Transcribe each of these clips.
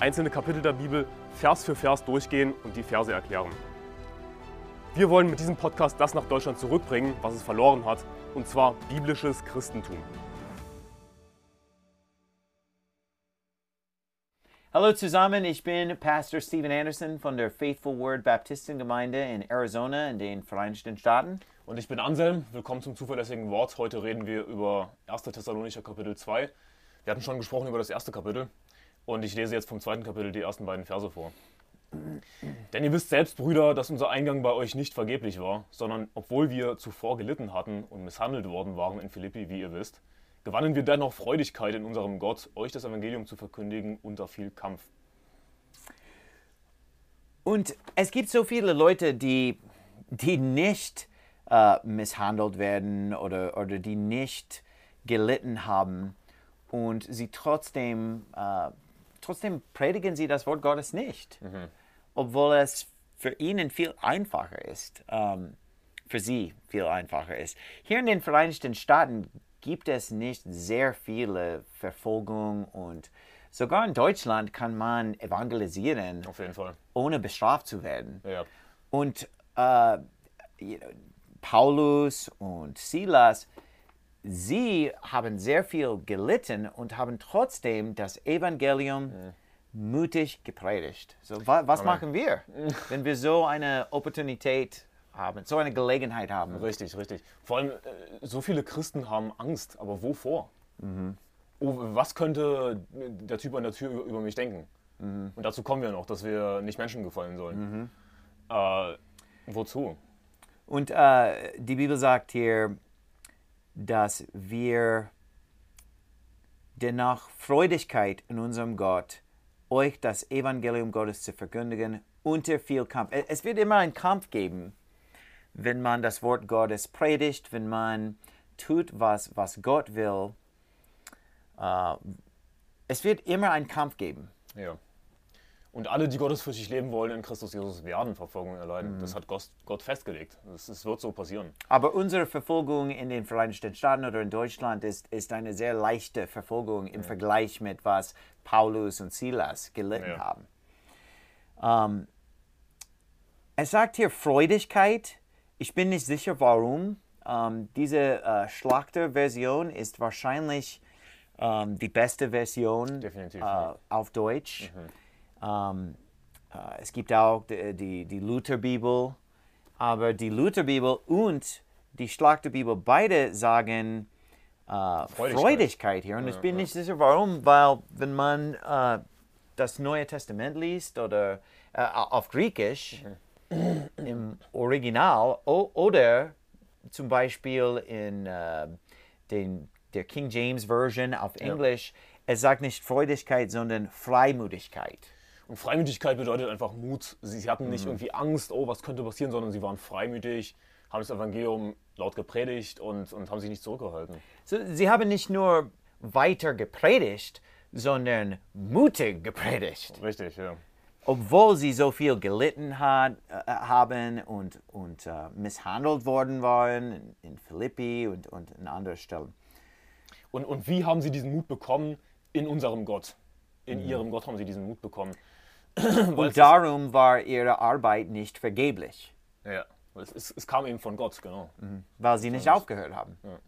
einzelne Kapitel der Bibel Vers für Vers durchgehen und die Verse erklären. Wir wollen mit diesem Podcast das nach Deutschland zurückbringen, was es verloren hat, und zwar biblisches Christentum. Hallo zusammen, ich bin Pastor Steven Anderson von der Faithful Word Baptistengemeinde in Arizona in den Vereinigten Staaten. Und ich bin Anselm, willkommen zum zuverlässigen Wort. Heute reden wir über 1. Thessalonicher Kapitel 2. Wir hatten schon gesprochen über das erste Kapitel und ich lese jetzt vom zweiten Kapitel die ersten beiden Verse vor. Denn ihr wisst selbst, Brüder, dass unser Eingang bei euch nicht vergeblich war, sondern obwohl wir zuvor gelitten hatten und misshandelt worden waren in Philippi, wie ihr wisst, gewannen wir dennoch Freudigkeit in unserem Gott, euch das Evangelium zu verkündigen unter viel Kampf. Und es gibt so viele Leute, die, die nicht äh, misshandelt werden oder, oder die nicht gelitten haben und sie trotzdem, äh, trotzdem predigen sie das Wort Gottes nicht, mhm. obwohl es für ihnen viel einfacher ist, ähm, für sie viel einfacher ist. Hier in den Vereinigten Staaten gibt es nicht sehr viele Verfolgung und sogar in Deutschland kann man evangelisieren, ohne bestraft zu werden. Ja. Und äh, Paulus und Silas, sie haben sehr viel gelitten und haben trotzdem das Evangelium mhm. mutig gepredigt. So, wa was Amen. machen wir, wenn wir so eine Opportunität haben, so eine Gelegenheit haben? Richtig, richtig. Vor allem, äh, so viele Christen haben Angst, aber wovor? Mhm. Oh, was könnte der Typ an der Tür über, über mich denken? Mhm. Und dazu kommen wir noch, dass wir nicht Menschen gefallen sollen. Mhm. Äh, wozu? Und äh, die Bibel sagt hier, dass wir dennoch Freudigkeit in unserem Gott, euch das Evangelium Gottes zu verkündigen, unter viel Kampf. Es wird immer einen Kampf geben, wenn man das Wort Gottes predigt, wenn man tut, was, was Gott will. Uh, es wird immer einen Kampf geben. Ja. Und alle, die gottesfürchtig leben wollen in Christus Jesus, werden Verfolgung erleiden. Mhm. Das hat Gott festgelegt. Es wird so passieren. Aber unsere Verfolgung in den Vereinigten Staaten oder in Deutschland ist, ist eine sehr leichte Verfolgung im mhm. Vergleich mit was Paulus und Silas gelitten ja. haben. Ähm, es sagt hier Freudigkeit. Ich bin nicht sicher, warum. Um, ähm, diese uh, Schlachter-Version ist wahrscheinlich ähm, die beste Version uh, auf Deutsch. Mhm. Ähm, äh, es gibt auch die, die, die Lutherbibel, aber die Lutherbibel und die Schlachterbibel beide sagen äh, Freudigkeit. Freudigkeit. hier. Und ja, ich bin ja. nicht sicher warum, weil wenn man äh, das Neue Testament liest oder äh, auf Griechisch mhm. im Original oder zum Beispiel in äh, den, der King James Version auf Englisch, ja. es sagt nicht Freudigkeit, sondern Freimutigkeit. Und Freimütigkeit bedeutet einfach Mut. Sie hatten nicht mhm. irgendwie Angst, oh, was könnte passieren, sondern sie waren freimütig, haben das Evangelium laut gepredigt und, und haben sich nicht zurückgehalten. So, sie haben nicht nur weiter gepredigt, sondern mutig gepredigt. Richtig, ja. Obwohl sie so viel gelitten hat, äh, haben und, und äh, misshandelt worden waren in, in Philippi und, und in anderen Stellen. Und, und wie haben sie diesen Mut bekommen? In unserem Gott. In mhm. ihrem Gott haben sie diesen Mut bekommen. Und darum war ihre Arbeit nicht vergeblich. Ja, es, es, es kam eben von Gott, genau. Mhm. Weil sie nicht aufgehört haben. Ja.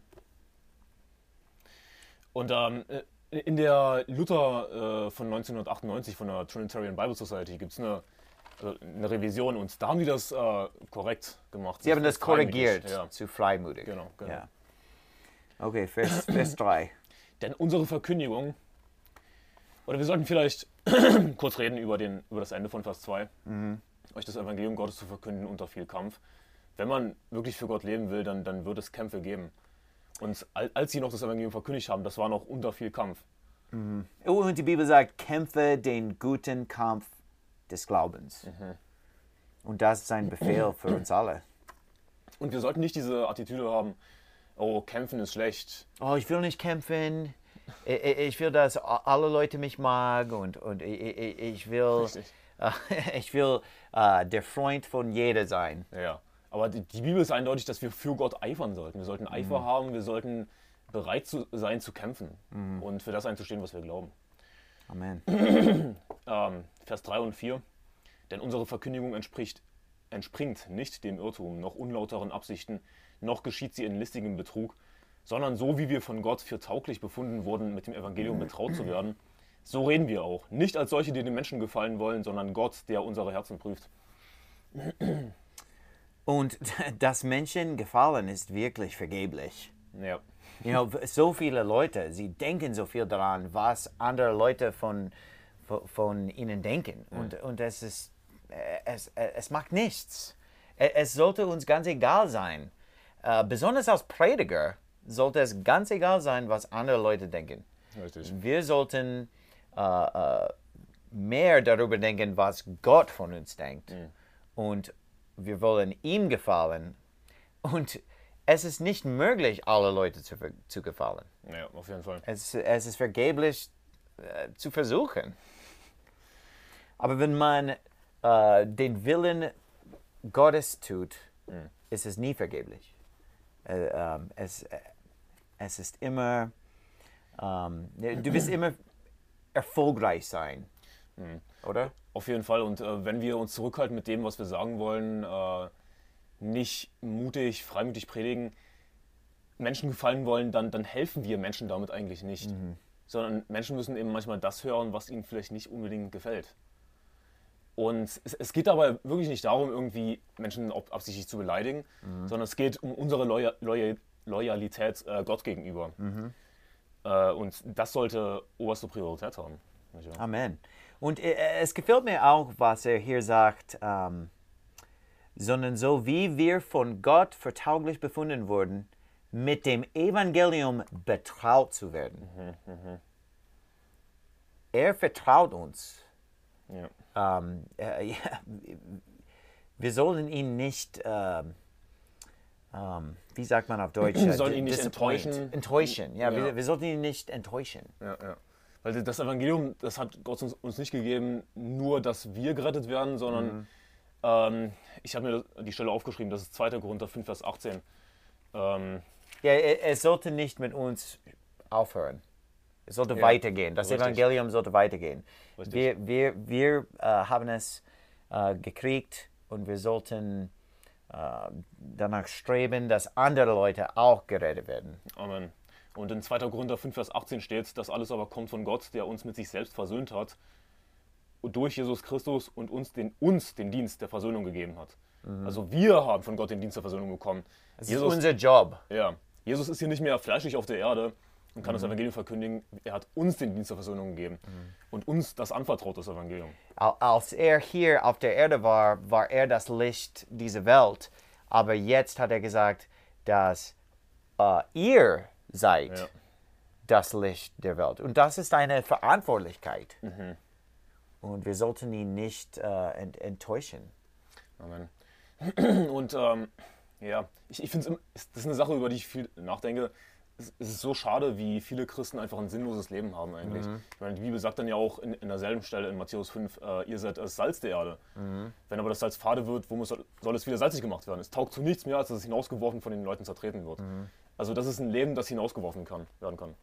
Und ähm, in der Luther äh, von 1998 von der Trinitarian Bible Society gibt es eine, also eine Revision und da haben die das äh, korrekt gemacht. Sie haben das korrigiert ja. zu freimütig. Genau, genau. Ja. Okay, Vers, Vers 3. Denn unsere Verkündigung, oder wir sollten vielleicht kurz reden über, den, über das Ende von Vers 2. Mhm. Euch das Evangelium Gottes zu verkünden unter viel Kampf. Wenn man wirklich für Gott leben will, dann, dann wird es Kämpfe geben. Und als sie noch das Evangelium verkündigt haben, das war noch unter viel Kampf. Mhm. Und die Bibel sagt, kämpfe den guten Kampf des Glaubens. Und das ist ein Befehl für uns alle. Und wir sollten nicht diese Attitüde haben, oh, kämpfen ist schlecht. Oh, ich will nicht kämpfen. Ich, will, dass alle Leute mich mag und, und ich, ich, will, ich will äh, der Freund von jeder sein. Ja, aber die, die Bibel ist eindeutig, dass wir für Gott eifern sollten. Wir sollten Eifer haben, wir sollten bereit zu sein zu kämpfen und für das einzustehen, was wir glauben. Amen. Ähm, Vers 3 und 4. Denn unsere Verkündigung entspricht, entspringt nicht dem Irrtum, noch unlauteren Absichten, noch geschieht sie in listigem Betrug, sondern so wie wir von Gott für tauglich befunden wurden, mit dem Evangelium betraut zu werden, so reden wir auch. Nicht als solche, die den Menschen gefallen wollen, sondern Gott, der unsere Herzen prüft. Und das Menschen gefallen ist wirklich vergeblich. Ja, You know, so viele Leute, sie denken so viel daran, was andere Leute von, von, von ihnen denken. Und, und es, ist, äh, es, äh, es macht nichts. Äh, Es sollte uns ganz egal sein. Äh, besonders als Prediger sollte es ganz egal sein, was andere Leute denken. richtig. Wir sollten äh, äh, mehr darüber denken, was Gott von uns denkt. Und wir wollen ihm gefallen. Und es ist nicht möglich, alle Leute zu, zu gefallen. Ja, auf jeden Fall. Es, es ist vergeblich äh, zu versuchen. Aber wenn man äh, den Willen Gottes tut, ist es nie vergeblich. Äh, ähm, es, äh, es ist immer, ähm, du wirst immer erfolgreich sein, oder? Auf jeden Fall. Und äh, wenn wir uns zurückhalten mit dem, was wir sagen wollen, äh, nicht mutig, freimütig predigen, Menschen gefallen wollen, dann, dann helfen wir Menschen damit eigentlich nicht. Sondern Menschen müssen eben manchmal das hören, was ihnen vielleicht nicht unbedingt gefällt. Und es, es geht dabei wirklich nicht darum, irgendwie Menschen absichtlich zu beleidigen, sondern es geht um unsere Loya Loya Loyalität äh, Gott gegenüber. Äh, und das sollte oberste Priorität haben. Amen. Und äh, es gefällt mir auch, was er hier sagt, ähm, sondern so wie wir von Gott für tauglich befunden wurden, mit dem Evangelium betraut zu werden. Er vertraut uns. Ja. Ähm, äh, ja, wir sollen ihn nicht, ähm, ähm, wie sagt man auf Deutsch? Wir sollen Äh, ihn nicht enttäuschen. Enttäuschen, ja, Ja. Wir, wir sollten ihn nicht enttäuschen. Ja, ja. Weil das Evangelium, das hat Gott uns, uns nicht gegeben, nur dass wir gerettet werden, sondern ähm, ich habe mir die Stelle aufgeschrieben, das ist 2. Korinther 5, Vers 18. Ähm, Ja, es sollte nicht mit uns aufhören. Es sollte Ja, weitergehen. Das richtig. Evangelium sollte weitergehen. Richtig. Wir, wir, wir äh, haben es äh, gekriegt und wir sollten danach streben, dass andere Leute auch gerettet werden. Amen. Und in 2. Korinther 5, Vers 18 steht, das alles aber kommt von Gott, der uns mit sich selbst versöhnt hat durch Jesus Christus und uns den, uns den Dienst der Versöhnung gegeben hat. Also wir haben von Gott den Dienst der Versöhnung bekommen. Das ist unser Job. Ja, Jesus ist hier nicht mehr fleischlich auf der Erde und kann das Evangelium verkündigen. Er hat uns den Dienst der Versöhnung gegeben und uns das anvertraut, das Evangelium. Al- Als er hier auf der Erde war, war er das Licht dieser Welt. Aber jetzt hat er gesagt, dass äh, ihr seid Ja. das Licht der Welt. Und das ist eine Verantwortlichkeit. Und wir sollten ihn nicht äh, ent enttäuschen. Amen. Und ähm, ja, ich, ich finde, das ist eine Sache, über die ich viel nachdenke. Es, es ist so schade, wie viele Christen einfach ein sinnloses Leben haben eigentlich. Ich meine, die Bibel sagt dann ja auch in, in derselben Stelle in Matthäus 5, äh, ihr seid das Salz der Erde. Wenn aber das Salz fade wird, womit soll, soll es wieder salzig gemacht werden? Es taugt zu nichts mehr, als dass es hinausgeworfen von den Leuten zertreten wird. Also das ist ein Leben, das hinausgeworfen kann, werden kann.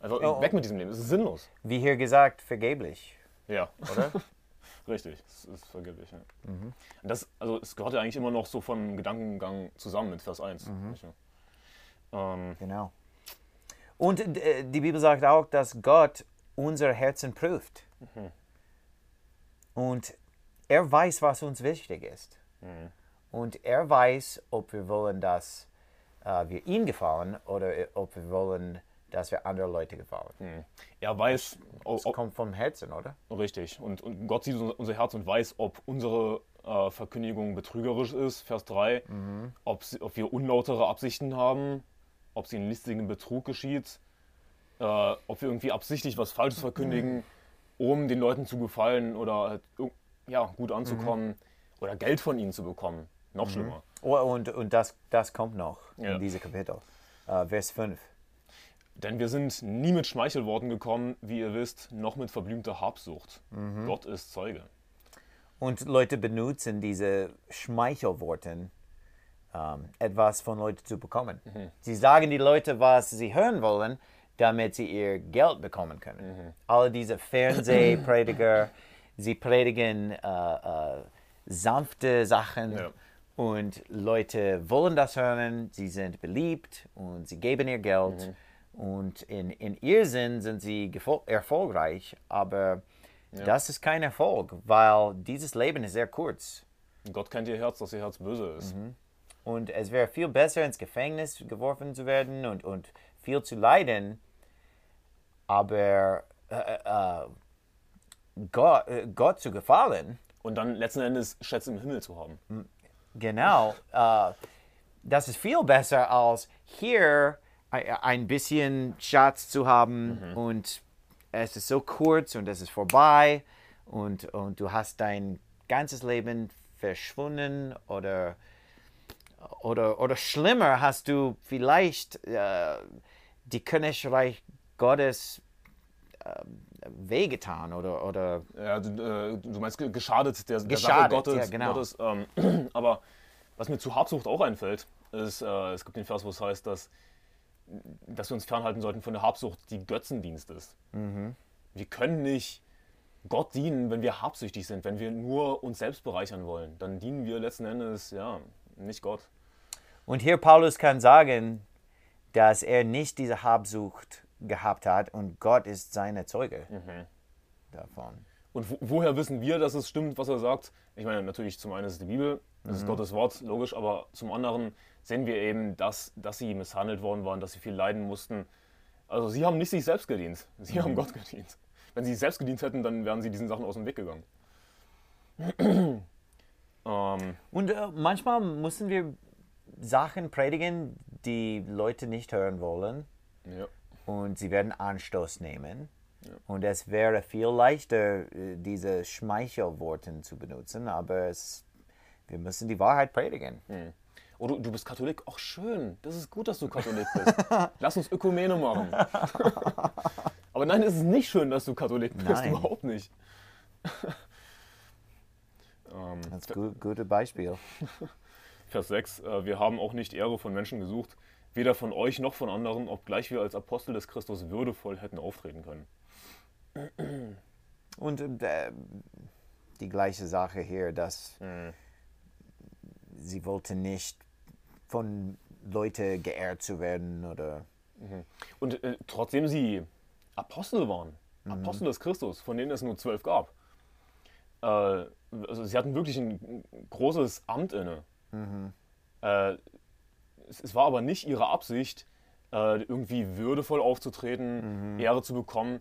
Einfach Oh. weg mit diesem Leben, es ist sinnlos. Wie hier gesagt, vergeblich, Ja. oder? Richtig, das ist vergeblich. Ja. Und Das, also es gehört ja eigentlich immer noch so vom Gedankengang zusammen mit Vers 1. nicht wahr? Ähm, genau. Und äh, die Bibel sagt auch, dass Gott unser Herzen prüft. Und er weiß, was uns wichtig ist. Und er weiß, ob wir wollen, dass äh, wir ihm gefallen oder äh, ob wir wollen, dass wir andere Leute gefallen. er weiß, Das o- kommt vom Herzen, oder? richtig, und, und Gott sieht unser, Herz und weiß, ob unsere äh, Verkündigung betrügerisch ist, Vers 3, ob, sie, ob wir unlautere Absichten haben, ob sie in listigen Betrug geschieht, äh, ob wir irgendwie absichtlich was Falsches verkündigen, um den Leuten zu gefallen oder halt, ja, gut anzukommen oder Geld von ihnen zu bekommen. Noch schlimmer. Oh, Und, und das, das kommt noch Ja. in diesem Kapitel. Äh, Vers 5. Denn wir sind nie mit Schmeichelworten gekommen, wie ihr wisst, noch mit verblümter Habsucht. Gott ist Zeuge. Und Leute benutzen diese Schmeichelworte, ähm, etwas von Leuten zu bekommen. Sie sagen die Leute, was sie hören wollen, damit sie ihr Geld bekommen können. Alle diese Fernsehprediger, sie predigen äh, äh, sanfte Sachen Ja. und Leute wollen das hören, sie sind beliebt und sie geben ihr Geld. Und in, in ihr Sinn sind sie erfolgreich, aber das ist kein Erfolg, weil dieses Leben ist sehr kurz. Gott kennt ihr Herz, dass ihr Herz böse ist. Und es wäre viel besser, ins Gefängnis geworfen zu werden und, und viel zu leiden, aber äh, äh, Gott, äh, Gott zu gefallen, Und dann letzten Endes Schätze im Himmel zu haben. genau, äh, das ist viel besser als hier ein- ein bisschen Schatz zu haben. Und es ist so kurz und es ist vorbei. Und, und du hast dein ganzes Leben verschwunden oder, oder, oder schlimmer hast du vielleicht äh, die Königreich Gottes äh, wehgetan oder, oder Ja, du, äh, du meinst ge- geschadet der, der Geschadet, Gottes. ja, genau. Gottes ähm, aber was mir zu Habsucht auch einfällt, ist, äh, es gibt den Vers, wo es heißt, dass, dass wir uns fernhalten sollten von der Habsucht, die Götzendienst ist. Mhm. Wir können nicht Gott dienen, wenn wir habsüchtig sind, wenn wir nur uns selbst bereichern wollen. Dann dienen wir letzten Endes, ja, nicht Gott. Und hier Paulus kann sagen, dass er nicht diese Habsucht gehabt hat und Gott ist seine Zeuge davon. Und wo, woher wissen wir, dass es stimmt, was er sagt? Ich meine, natürlich zum einen ist es die Bibel, das ist Gottes Wort, logisch, aber zum anderen sehen wir eben, dass, dass sie misshandelt worden waren, dass sie viel leiden mussten. Also sie haben nicht sich selbst gedient, sie haben Gott gedient. Wenn sie sich selbst gedient hätten, dann wären sie diesen Sachen aus dem Weg gegangen. Ähm, Und äh, manchmal müssen wir Sachen predigen, die Leute nicht hören wollen ja. und sie werden Anstoß nehmen. Und es wäre viel leichter, äh, diese Schmeichelworte zu benutzen, aber es, wir müssen die Wahrheit predigen. Oh, du, du bist Katholik? Ach schön, das ist gut, dass du Katholik bist. Lass uns Ökumene machen. Aber nein, es ist nicht schön, dass du Katholik bist, Nein. überhaupt nicht. Ähm, Das ist ein gut, gutes Beispiel. Vers 6, äh, wir haben auch nicht Ehre von Menschen gesucht, weder von euch noch von anderen, obgleich wir als Apostel des Christus würdevoll hätten auftreten können. Und äh, die gleiche Sache hier, dass sie wollten nicht von Leuten geehrt zu werden oder Und äh, trotzdem sie Apostel waren, Apostel des Christus, von denen es nur zwölf gab. Äh, also sie hatten wirklich ein großes Amt inne. Äh, es, es war aber nicht ihre Absicht, äh, irgendwie würdevoll aufzutreten, Ehre zu bekommen.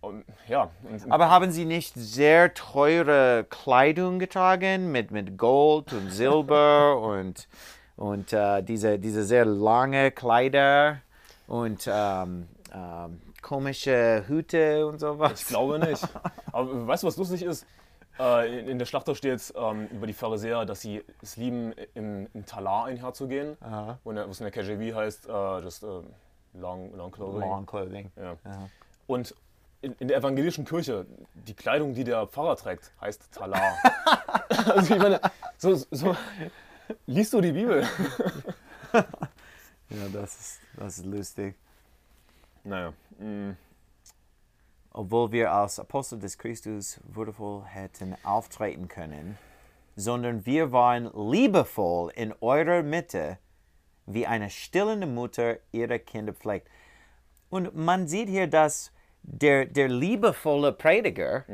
Und, ja, Aber haben sie nicht sehr teure Kleidung getragen mit, mit Gold und Silber und, und äh, diese, diese sehr lange Kleider und ähm, ähm, komische Hüte und Ich sowas? glaube nicht. Aber weißt du, was lustig ist? Äh, in, der Schlachter steht ähm, über die Pharisäer, dass sie es lieben, im, im Talar einherzugehen. Der, was in der KJV heißt, äh, just äh, long, long clothing. Long clothing. Ja. Und in, in der evangelischen Kirche, die Kleidung, die der Pfarrer trägt, heißt Talar. also ich meine, so, so liest du die Bibel? Ja, das ist, das ist lustig. Naja. Mm, obwohl wir als Apostel des Christus würdevoll hätten auftreten können, sondern wir waren liebevoll in eurer Mitte, wie eine stillende Mutter ihre Kinder pflegt. Und man sieht hier, dass der, der liebevolle Prediger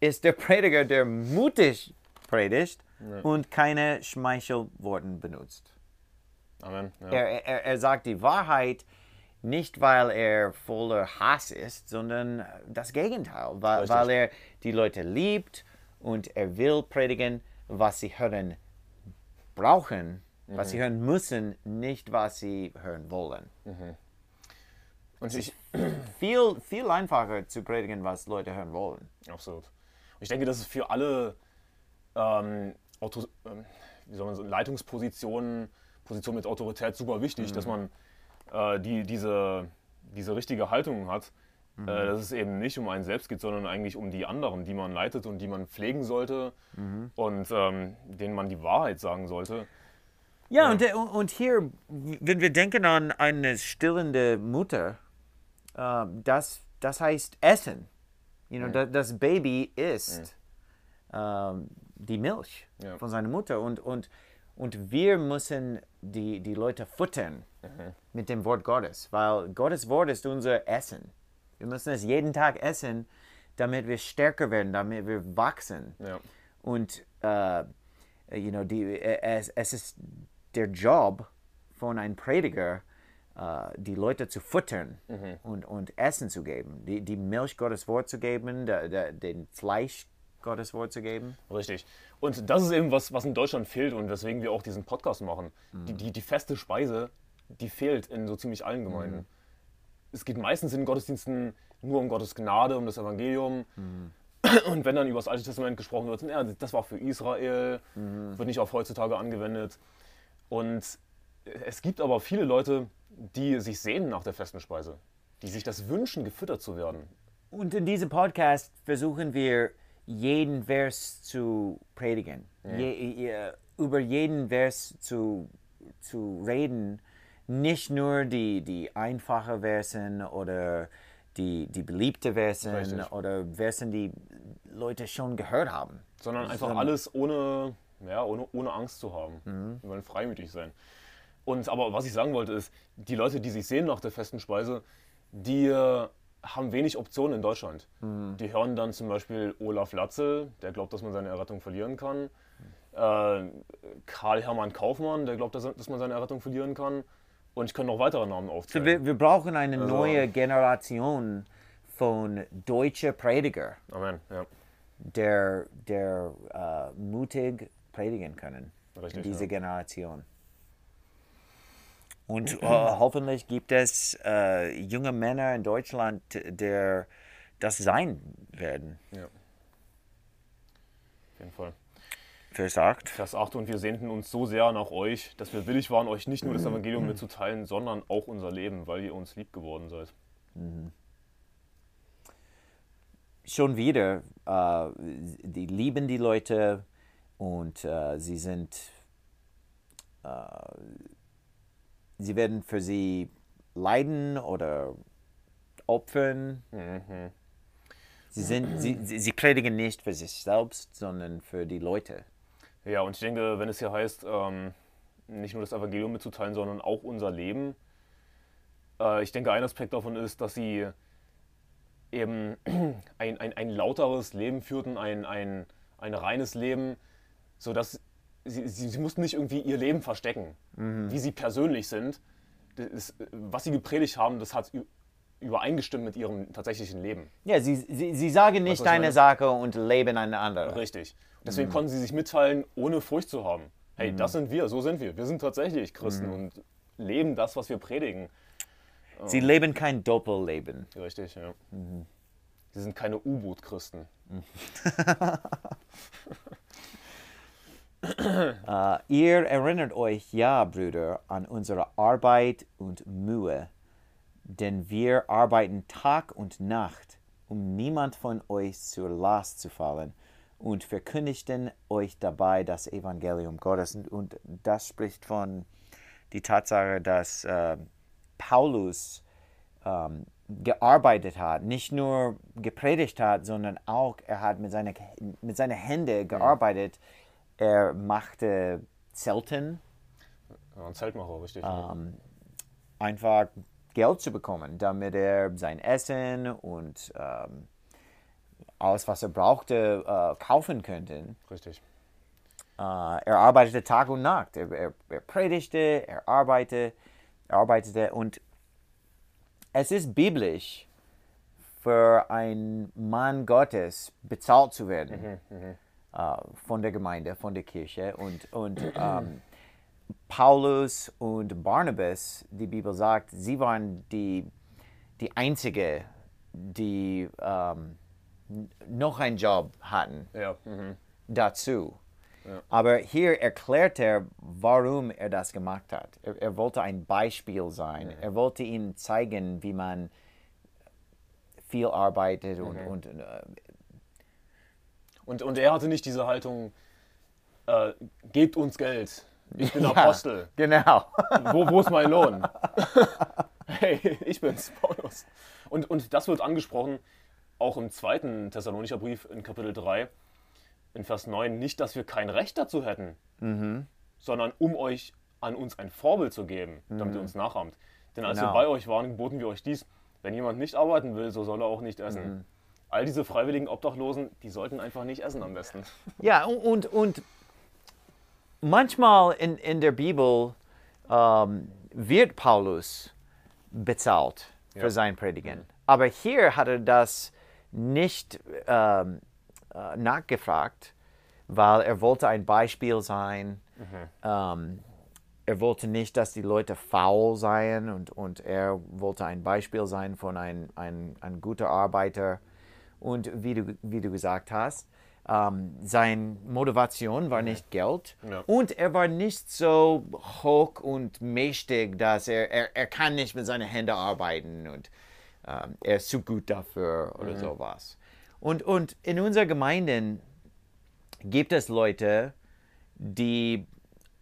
ist der Prediger, der mutig predigt und keine Schmeichelworten benutzt. Amen. Ja. Er, er, er sagt die Wahrheit nicht, weil er voller Hass ist, sondern das Gegenteil, weil, weil er die Leute liebt und er will predigen, was sie hören brauchen, was sie hören müssen, nicht was sie hören wollen. Und ich, Viel, viel einfacher zu predigen, was Leute hören wollen. Absolut. ich denke, das ist für alle ähm, Auto, ähm, wie soll man sagen, Leitungspositionen, Positionen mit Autorität super wichtig, mhm. dass man äh, die, diese, diese richtige Haltung hat. Äh, mhm. Äh, dass es eben nicht um einen selbst geht, sondern eigentlich um die anderen, die man leitet und die man pflegen sollte mhm. und ähm, denen man die Wahrheit sagen sollte. Ja, ja. Und, und hier, wenn wir denken an eine stillende Mutter, äh, das, das heißt Essen. You know, mhm. das, Baby isst mhm. ähm, die Milch ja. von seiner Mutter. Und, und, und wir müssen die, die Leute futtern mhm. mit dem Wort Gottes, weil Gottes Wort ist unser Essen. Wir müssen es jeden Tag essen, damit wir stärker werden, damit wir wachsen. Ja. Und uh, you know, die, es, es ist der Job von einem Prediger, uh, die Leute zu futtern mhm. und, und Essen zu geben, die, die Milch Gottes Wort zu geben, der, der, den Fleisch Gottes Wort zu geben. Richtig. Und das ist eben was, was in Deutschland fehlt und weswegen wir auch diesen Podcast machen. Mhm. Die, die, die feste Speise, die fehlt in so ziemlich allen Gemeinden. Mhm es geht meistens in den Gottesdiensten nur um Gottes Gnade, um das Evangelium. Mhm. Und wenn dann über das Alte Testament gesprochen wird, ja, das war für Israel, mhm. wird nicht auf heutzutage angewendet. Und es gibt aber viele Leute, die sich sehnen nach der festen Speise, die sich das wünschen, gefüttert zu werden. Und in diesem Podcast versuchen wir, jeden Vers zu predigen, ja. je, je, über jeden Vers zu, zu reden nicht nur die, die einfachen Versen oder die, die beliebten Versen Richtig. oder Versen, die Leute schon gehört haben. Sondern einfach alles ohne, ja, ohne, ohne Angst zu haben. Mhm. Wir wollen freimütig sein. Und aber was ich sagen wollte ist, die Leute, die sich sehen nach der festen Speise, die äh, haben wenig Optionen in Deutschland. Mhm. Die hören dann zum Beispiel Olaf Latzel, der glaubt, dass man seine Errettung verlieren kann. Äh, Karl Hermann Kaufmann, der glaubt, dass, dass man seine Errettung verlieren kann. Und ich kann noch weitere Namen aufzählen. Wir, wir brauchen eine also, neue Generation von deutschen Prediger. Amen, ja. Der, der uh, mutig predigen können. Richtig, in diese ja. Generation. Und uh, hoffentlich gibt es uh, junge Männer in Deutschland, die das sein werden. Ja. Auf jeden Fall. Vers 8. Vers 8. Und wir sehnten uns so sehr nach euch, dass wir willig waren, euch nicht nur das Evangelium mitzuteilen, sondern auch unser Leben, weil ihr uns lieb geworden seid. Mhm. Schon wieder, äh, die lieben die Leute und äh, sie sind, äh, sie werden für sie leiden oder opfern. Mhm. Sie, sind, sie, sie predigen nicht für sich selbst, sondern für die Leute. Ja, und ich denke, wenn es hier heißt, ähm, nicht nur das Evangelium mitzuteilen, sondern auch unser Leben, äh, ich denke, ein Aspekt davon ist, dass sie eben ein, ein, ein lauteres Leben führten, ein, ein, ein reines Leben, sodass sie, sie, sie mussten nicht irgendwie ihr Leben verstecken, mhm. wie sie persönlich sind. Das, was sie gepredigt haben, das hat übereingestimmt mit ihrem tatsächlichen Leben. Ja, sie, sie, sie sagen nicht deine Sache und leben eine andere. Richtig. Deswegen mhm. konnten sie sich mitteilen, ohne Furcht zu haben. Hey, mhm. das sind wir, so sind wir. Wir sind tatsächlich Christen mhm. und leben das, was wir predigen. Sie leben kein Doppelleben. Richtig, ja. Mhm. Sie sind keine U-Boot-Christen. uh, ihr erinnert euch, ja, Brüder, an unsere Arbeit und Mühe, denn wir arbeiten Tag und Nacht, um niemand von euch zur Last zu fallen und verkündigten euch dabei das Evangelium Gottes. Und, und das spricht von die Tatsache, dass äh, Paulus ähm, gearbeitet hat, nicht nur gepredigt hat, sondern auch er hat mit, seine, mit seinen Händen gearbeitet. Ja. Er machte Zelten. Ein Zeltmacher, richtig. Ähm, einfach Geld zu bekommen, damit er sein Essen und ähm, alles, was er brauchte, äh, kaufen könnte. Richtig. Äh, er arbeitete Tag und Nacht. Er, er, er predigte, er arbeitete, er arbeitete und es ist biblisch für einen Mann Gottes bezahlt zu werden mhm, mhm. äh, von der Gemeinde, von der Kirche. Und, und ähm, Paulus und Barnabas, die Bibel sagt, sie waren die, die Einzige, die ähm, noch einen Job hatten Ja. Mhm. dazu. Aber hier erklärt er, warum er das gemacht hat. Er, er wollte ein Beispiel sein. Er wollte ihnen zeigen, wie man viel arbeitet und, und äh, Und, und er hatte nicht diese Haltung, äh, gebt uns Geld. Ich bin Ja, Apostel. Genau. Wo, wo ist mein Lohn? hey, ich bin's, Paulus. Und, und das wird angesprochen, auch im zweiten Thessalonicher Brief in Kapitel 3, in Vers 9, nicht, dass wir kein Recht dazu hätten, Mhm. sondern um euch an uns ein Vorbild zu geben, damit ihr uns nachahmt. Denn als Genau. wir bei euch waren, geboten wir euch dies, wenn jemand nicht arbeiten will, so soll er auch nicht essen. Mhm. All diese freiwilligen Obdachlosen, die sollten einfach nicht essen am besten. Ja, und, und manchmal in, in der Bibel ähm, wird Paulus bezahlt für Ja. sein Predigen. Aber hier hat er das nicht ähm, äh, nachgefragt, weil er wollte ein Beispiel sein. Ähm, er wollte nicht, dass die Leute faul seien und, und er wollte ein Beispiel sein von ein, ein, ein guter Arbeiter. Und wie du, wie du gesagt hast, ähm, seine Motivation war nicht Geld Ja. und er war nicht so hoch und mächtig, dass er, er, er kann nicht mit seinen Händen arbeiten und ähm, er ist zu gut dafür oder sowas. Und, und in unserer Gemeinde gibt es Leute, die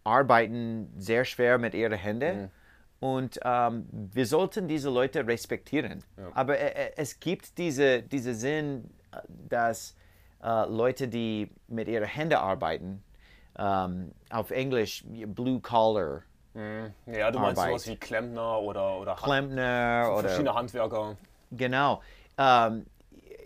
arbeiten sehr schwer mit ihren Händen. Und ähm, wir sollten diese Leute respektieren. Aber äh, äh, es gibt diese, diese Sinn, äh, dass äh, Leute, die mit ihren Händen arbeiten, ähm, auf Englisch Blue Collar, Ja, du meinst Arbeit. sowas wie Klempner oder, oder Klempner oder verschiedene Handwerker. Genau. Ähm,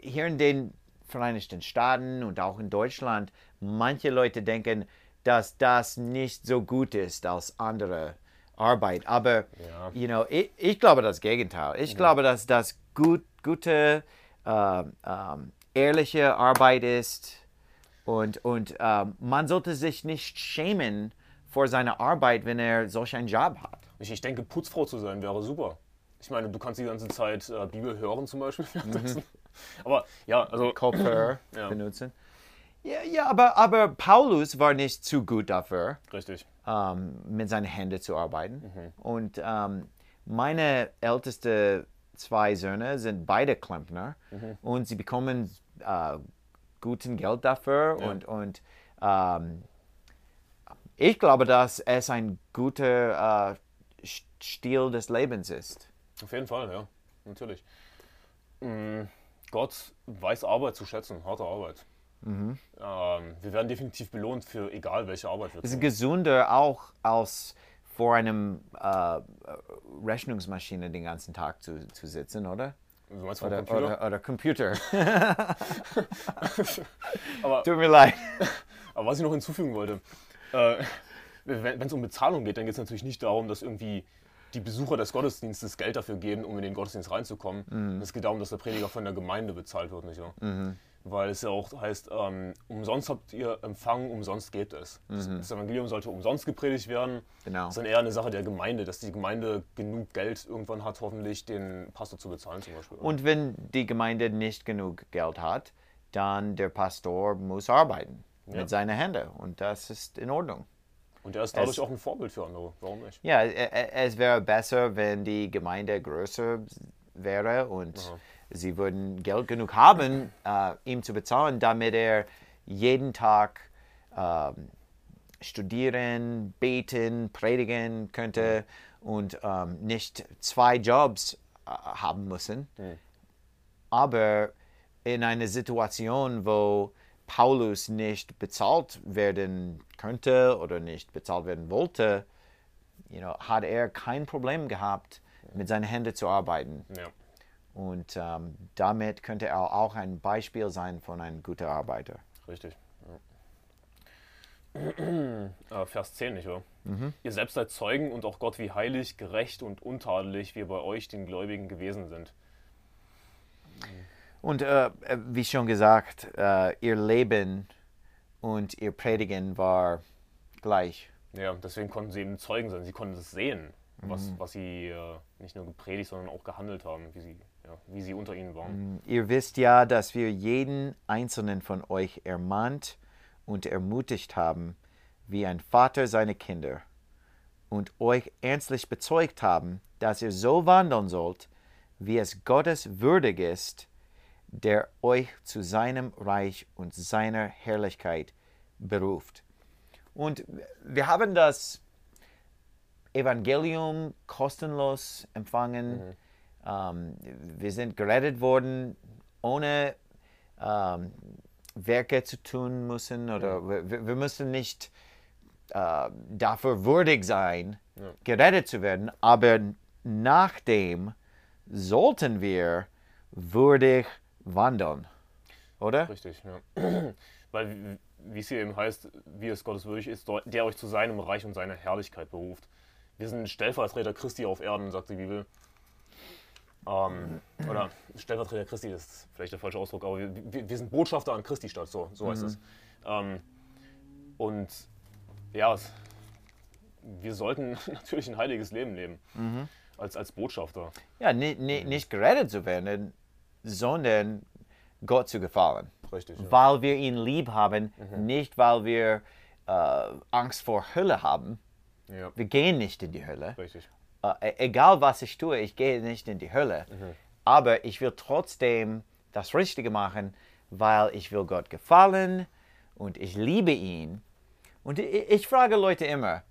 hier in den Vereinigten Staaten und auch in Deutschland, manche Leute denken, dass das nicht so gut ist als andere Arbeit. Aber Ja. you know, ich, ich glaube das Gegenteil. Ich glaube, dass das gut, gute, ähm, ähm, ehrliche Arbeit ist. Und, und ähm, man sollte sich nicht schämen vor seiner Arbeit, wenn er solch einen Job hat. Ich, ich denke, Putzfrau zu sein wäre super. Ich meine, du kannst die ganze Zeit äh, Bibel hören zum Beispiel. währenddessen. Aber ja, also Kopfhörer Ja. benutzen. Ja, ja aber, aber Paulus war nicht zu gut dafür, richtig. ähm, mit seinen Händen zu arbeiten. Mhm. Und ähm, meine ältesten zwei Söhne sind beide Klempner Mhm. und sie bekommen äh, guten Geld dafür. Ja. Und, und ähm, ich glaube, dass es ein guter äh, St- Stil des Lebens ist. Auf jeden Fall, ja. Natürlich. Mm, Gott weiß Arbeit zu schätzen, harte Arbeit. Mhm. Ähm, wir werden definitiv belohnt für egal welche Arbeit wir Es ist tun. gesünder auch als vor einem äh, Rechnungsmaschine den ganzen Tag zu, zu sitzen, oder? Du meinst Oder Computer? Oder, oder Computer. Aber, Tut mir leid. aber was ich noch hinzufügen wollte, äh, wenn es um Bezahlung geht, dann geht es natürlich nicht darum, dass irgendwie die Besucher des Gottesdienstes Geld dafür geben, um in den Gottesdienst reinzukommen. Mhm. Es geht darum, dass der Prediger von der Gemeinde bezahlt wird, nicht wahr? Weil es ja auch heißt, ähm, umsonst habt ihr empfangen, umsonst gebt es. Das- Das Evangelium sollte umsonst gepredigt werden. Mhm. Genau. Das ist dann eher eine Sache der Gemeinde, dass die Gemeinde genug Geld irgendwann hat, hoffentlich den Pastor zu bezahlen zum Beispiel. Und wenn die Gemeinde nicht genug Geld hat, dann der Pastor muss arbeiten Ja. mit seinen Händen. Und das ist in Ordnung. Und er ist dadurch es- auch ein Vorbild für andere. Warum nicht? Ja, e- e- es wäre besser, wenn die Gemeinde größer wäre und sie würden Geld genug haben, äh, ihm zu bezahlen, damit er jeden Tag ähm, studieren, beten, predigen könnte und ähm, nicht zwei Jobs äh, haben müssen. Aber in einer Situation, wo Paulus nicht bezahlt werden könnte oder nicht bezahlt werden wollte, you know, hat er kein Problem gehabt, mit seinen Händen zu arbeiten. Ja. Und ähm, damit könnte er auch ein Beispiel sein von einem guten Arbeiter. Richtig. Ja. Vers 10, nicht wahr? Ihr selbst seid Zeugen und auch Gott, wie heilig, gerecht und untadelig wir bei euch, den Gläubigen, gewesen sind. Und äh, äh, wie schon gesagt, äh, ihr Leben und ihr Predigen war gleich. Ja, deswegen konnten sie eben Zeugen sein. Sie konnten es sehen, was, was sie äh, nicht nur gepredigt, sondern auch gehandelt haben. Wie sie, ja. wie sie unter ihnen waren. Ihr wisst ja, dass wir jeden einzelnen von euch ermahnt und ermutigt haben, wie ein Vater seine Kinder, und euch ernstlich bezeugt haben, dass ihr so wandeln sollt, wie es Gottes würdig ist, der euch zu seinem Reich und seiner Herrlichkeit beruft. Und wir haben das Evangelium kostenlos empfangen. Ähm, wir sind gerettet worden, ohne ähm, Werke zu tun müssen oder wir, wir müssen nicht äh, dafür würdig sein, gerettet zu werden, aber nachdem sollten wir würdig wandeln, oder? Richtig, ja. Weil, wie es hier eben heißt, wie es Gottes würdig ist, der euch zu seinem Reich und seiner Herrlichkeit beruft. Wir sind Stellvertreter Christi auf Erden, sagt die Bibel. Ähm, oder Stellvertreter Christi ist vielleicht der falsche Ausdruck, aber wir, wir, sind Botschafter an Christi Stadt, so, so heißt es. Ähm, und ja, wir sollten natürlich ein heiliges Leben leben. Als, als Botschafter. Ja, ni, ni, nicht gerettet zu werden, sondern Gott zu gefallen. Richtig. Ja. Weil wir ihn lieb haben, nicht weil wir äh, Angst vor Hölle haben. ja, Wir gehen nicht in die Hölle. richtig. Äh, egal was ich tue, ich gehe nicht in die Hölle. Aber ich will trotzdem das Richtige machen, weil ich will Gott gefallen und ich liebe ihn. Und ich, ich frage Leute immer,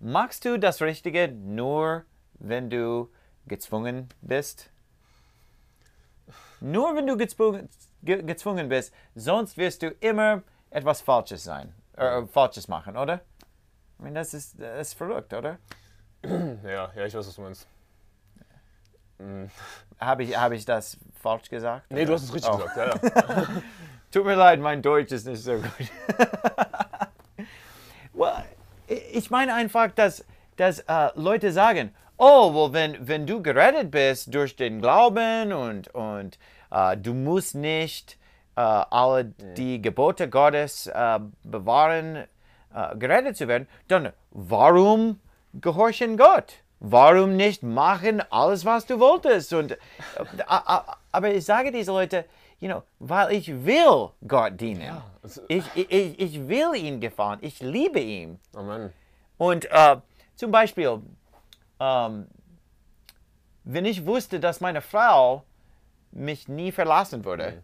machst du das Richtige nur, wenn du gezwungen bist? Nur wenn du gezwungen, ge, gezwungen bist, sonst wirst du immer etwas Falsches sein, äh, Falsches machen, oder? Ich meine, das ist, das ist verrückt, oder? Ja, ja, ich weiß, was du meinst. Habe ich, hab ich das falsch gesagt? Nee, du hast es richtig Oh. gesagt. Ja, ja. Tut mir leid, mein Deutsch ist nicht so gut. well, ich meine einfach, dass, dass äh, Leute sagen, oh, well, wenn, wenn du gerettet bist durch den Glauben und, und äh, du musst nicht äh, alle die Gebote Gottes äh, bewahren, äh, gerettet zu werden, dann warum gehorchen Gott? Warum nicht machen alles, was du wolltest? Und, äh, a- a- aber ich sage diese Leute, you know, weil ich will Gott dienen. es- ich, ich, ich will ihn gefallen. Ich liebe ihn. Amen. Und äh, zum Beispiel, ähm, wenn ich wusste, dass meine Frau mich nie verlassen würde,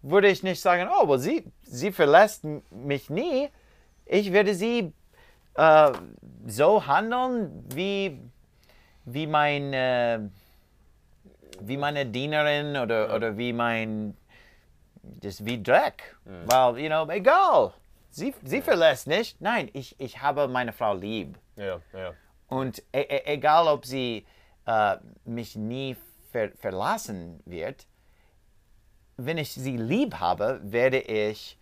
würde ich nicht sagen, oh, well, sie, sie verlässt mich nie. Ich werde sie äh, so handeln, wie, wie, mein, äh, wie meine Dienerin oder, oder wie mein, das wie Dreck. Weil, you know, egal. Sie, sie verlässt nicht. Nein, ich, ich habe meine Frau lieb. Ja, ja. Und e e egal, ob sie äh, mich nie ver verlassen wird, wenn ich sie lieb habe, werde ich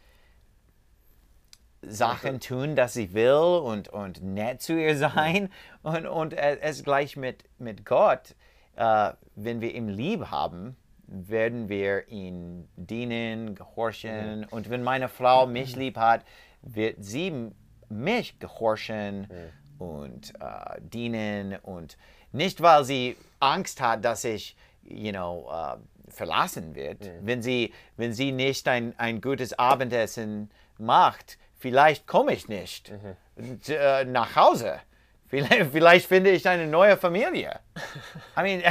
Sachen tun, dass sie will und, und nett zu ihr sein. Und, und es gleich mit, mit Gott, äh, wenn wir ihn lieb haben, werden wir ihn dienen, gehorchen. Und wenn meine Frau mich lieb hat, wird sie mich gehorchen und äh, dienen. Und nicht, weil sie Angst hat, dass ich, you know, äh, verlassen wird. Wenn, sie, wenn sie nicht ein, ein gutes Abendessen macht, vielleicht komme ich nicht und, äh, nach Hause. Vielleicht, vielleicht finde ich eine neue Familie. I mean,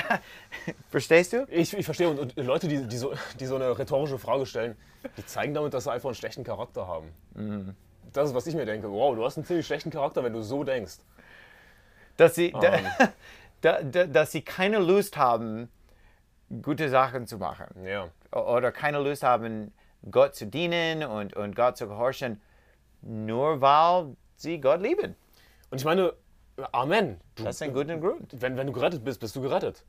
verstehst du? Ich, ich verstehe. Und, und Leute, die, die, so, die so eine rhetorische Frage stellen, die zeigen damit, dass sie einfach einen schlechten Charakter haben. Das ist, was ich mir denke. Wow, du hast einen ziemlich schlechten Charakter, wenn du so denkst. Dass sie, da, da, da, dass sie keine Lust haben, gute Sachen zu machen. Ja. Oder keine Lust haben, Gott zu dienen und, und Gott zu gehorchen, nur weil sie Gott lieben. Und ich meine, Amen. Du, Das ist ein guter Grund. wenn, wenn du gerettet bist, bist du gerettet.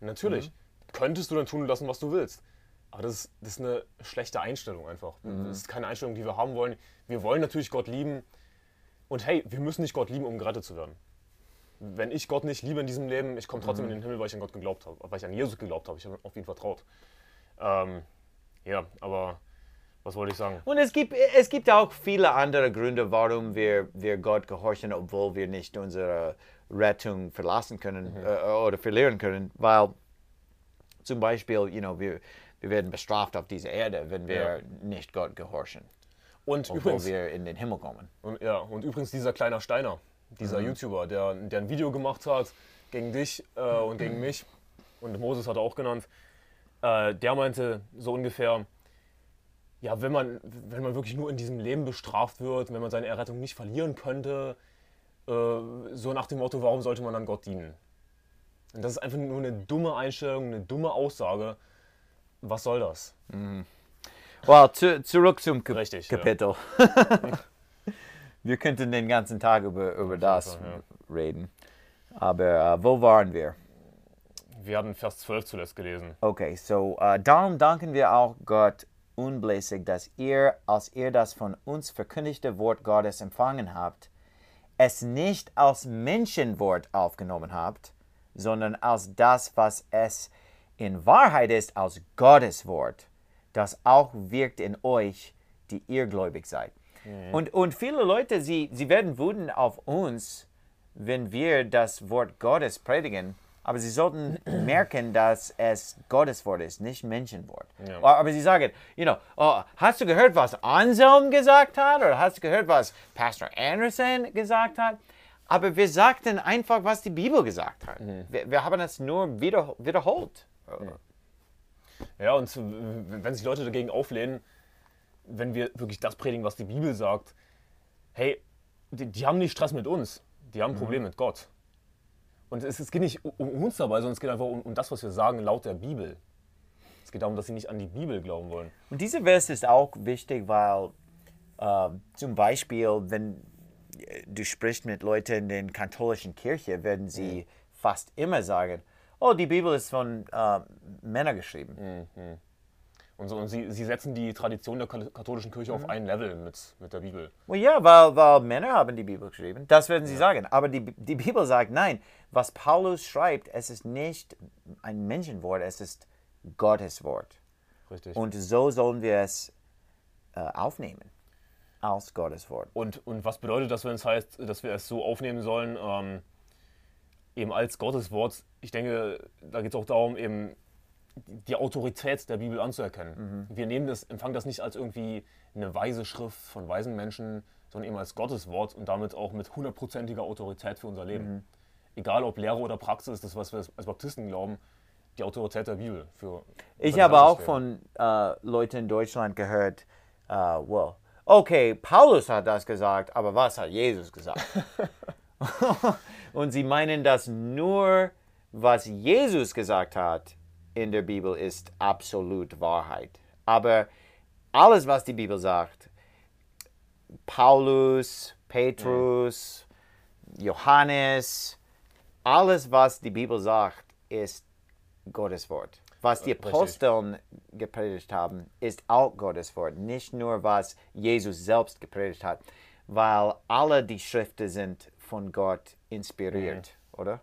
Natürlich. Könntest du dann tun lassen, was du willst. Aber das ist, das ist eine schlechte Einstellung einfach. Das ist keine Einstellung, die wir haben wollen. Wir wollen natürlich Gott lieben. Und hey, wir müssen nicht Gott lieben, um gerettet zu werden. Wenn ich Gott nicht liebe in diesem Leben, ich komme trotzdem in den Himmel, weil ich an Gott geglaubt habe, weil ich an Jesus geglaubt habe. Ich habe auf ihn vertraut. Ähm, ja, aber was wollte ich sagen? Und es gibt, es gibt auch viele andere Gründe, warum wir, wir Gott gehorchen, obwohl wir nicht unsere Rettung verlassen können äh, oder verlieren können. Weil zum Beispiel, you know, wir, wir werden bestraft auf dieser Erde, wenn wir Ja. nicht Gott gehorchen, Und obwohl übrigens, wir in den Himmel kommen. und, ja, und übrigens dieser kleiner Steiner, dieser YouTuber, der, der ein Video gemacht hat gegen dich äh, und gegen mich, und Moses hat er auch genannt, äh, der meinte so ungefähr, ja, wenn man, wenn man wirklich nur in diesem Leben bestraft wird, wenn man seine Errettung nicht verlieren könnte, äh, so nach dem Motto, warum sollte man dann Gott dienen? Und das ist einfach nur eine dumme Einstellung, eine dumme Aussage. Was soll das? Well, zu, zurück zum Kap Richtig, ja. Kapitel. wir könnten den ganzen Tag über, über das Fall, reden. Aber äh, wo waren wir? Wir haben Vers 12 zuletzt gelesen. Okay, so äh, darum danken wir auch Gott unblässig, dass ihr, als ihr das von uns verkündigte Wort Gottes empfangen habt, es nicht als Menschenwort aufgenommen habt, sondern als das, was es in Wahrheit ist, als Gottes Wort, das auch wirkt in euch, die ihr gläubig seid. Und, und viele Leute, sie, sie werden wütend auf uns, wenn wir das Wort Gottes predigen, aber sie sollten merken, dass es Gottes Wort ist, nicht Menschenwort. Ja. Aber sie sagen, you know, oh, hast du gehört, was Anselm gesagt hat? Oder hast du gehört, was Pastor Anderson gesagt hat? Aber wir sagten einfach, was die Bibel gesagt hat. Wir, wir haben es nur wieder, wiederholt. Ja, und wenn sich Leute dagegen auflehnen, wenn wir wirklich das predigen, was die Bibel sagt, hey, die, die haben nicht Stress mit uns, die haben ein Problem mit Gott. Und es, es geht nicht um uns dabei, sondern es geht einfach um, um das, was wir sagen laut der Bibel. Es geht darum, dass sie nicht an die Bibel glauben wollen. Und dieser Vers ist auch wichtig, weil äh, zum Beispiel, wenn äh, du sprichst mit Leuten in der katholischen Kirche, werden sie fast immer sagen, oh, die Bibel ist von äh, Männern geschrieben. Und, so, und sie, sie setzen die Tradition der Kath- katholischen Kirche auf ein Level mit, mit der Bibel. Well, ja, weil, weil Männer haben die Bibel geschrieben. Das werden sie sagen. Aber die, die Bibel sagt, nein, was Paulus schreibt, es ist nicht ein Menschenwort, es ist Gottes Wort. Richtig. Und so sollen wir es äh, aufnehmen, als Gottes Wort. Und, und was bedeutet das, wenn es heißt, dass wir es so aufnehmen sollen, ähm, eben als Gottes Wort? Ich denke, da geht es auch darum, eben die Autorität der Bibel anzuerkennen. Wir nehmen das, empfangen das nicht als irgendwie eine weise Schrift von weisen Menschen, sondern eben als Gottes Wort und damit auch mit hundertprozentiger Autorität für unser Leben. Egal ob Lehre oder Praxis, das, was wir als Baptisten glauben, die Autorität der Bibel. Für, Ich für habe auch von äh, Leuten in Deutschland gehört, äh, well, okay, Paulus hat das gesagt, aber was hat Jesus gesagt? Und sie meinen, dass nur was Jesus gesagt hat in der Bibel ist absolut Wahrheit. Aber alles, was die Bibel sagt, Paulus, Petrus, Johannes, alles, was die Bibel sagt, ist Gottes Wort. Was die Richtig. Aposteln gepredigt haben, ist auch Gottes Wort. Nicht nur, was Jesus selbst gepredigt hat, weil alle die Schriften sind von Gott inspiriert, oder?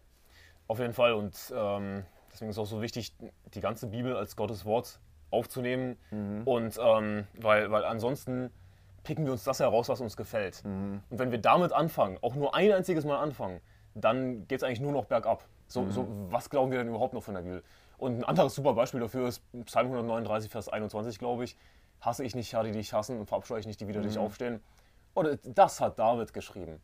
Auf jeden Fall und ähm, deswegen ist es auch so wichtig, die ganze Bibel als Gottes Wort aufzunehmen und ähm, weil, weil ansonsten picken wir uns das heraus, was uns gefällt. Und wenn wir damit anfangen, auch nur ein einziges Mal anfangen, dann geht es eigentlich nur noch bergab. So, so, was glauben wir denn überhaupt noch von der Bibel? Und ein anderes super Beispiel dafür ist Psalm 139, Vers 21, glaube ich. Hasse ich nicht, ja, die dich hassen und verabscheue ich nicht, die wieder dich aufstehen. Oder das hat David geschrieben.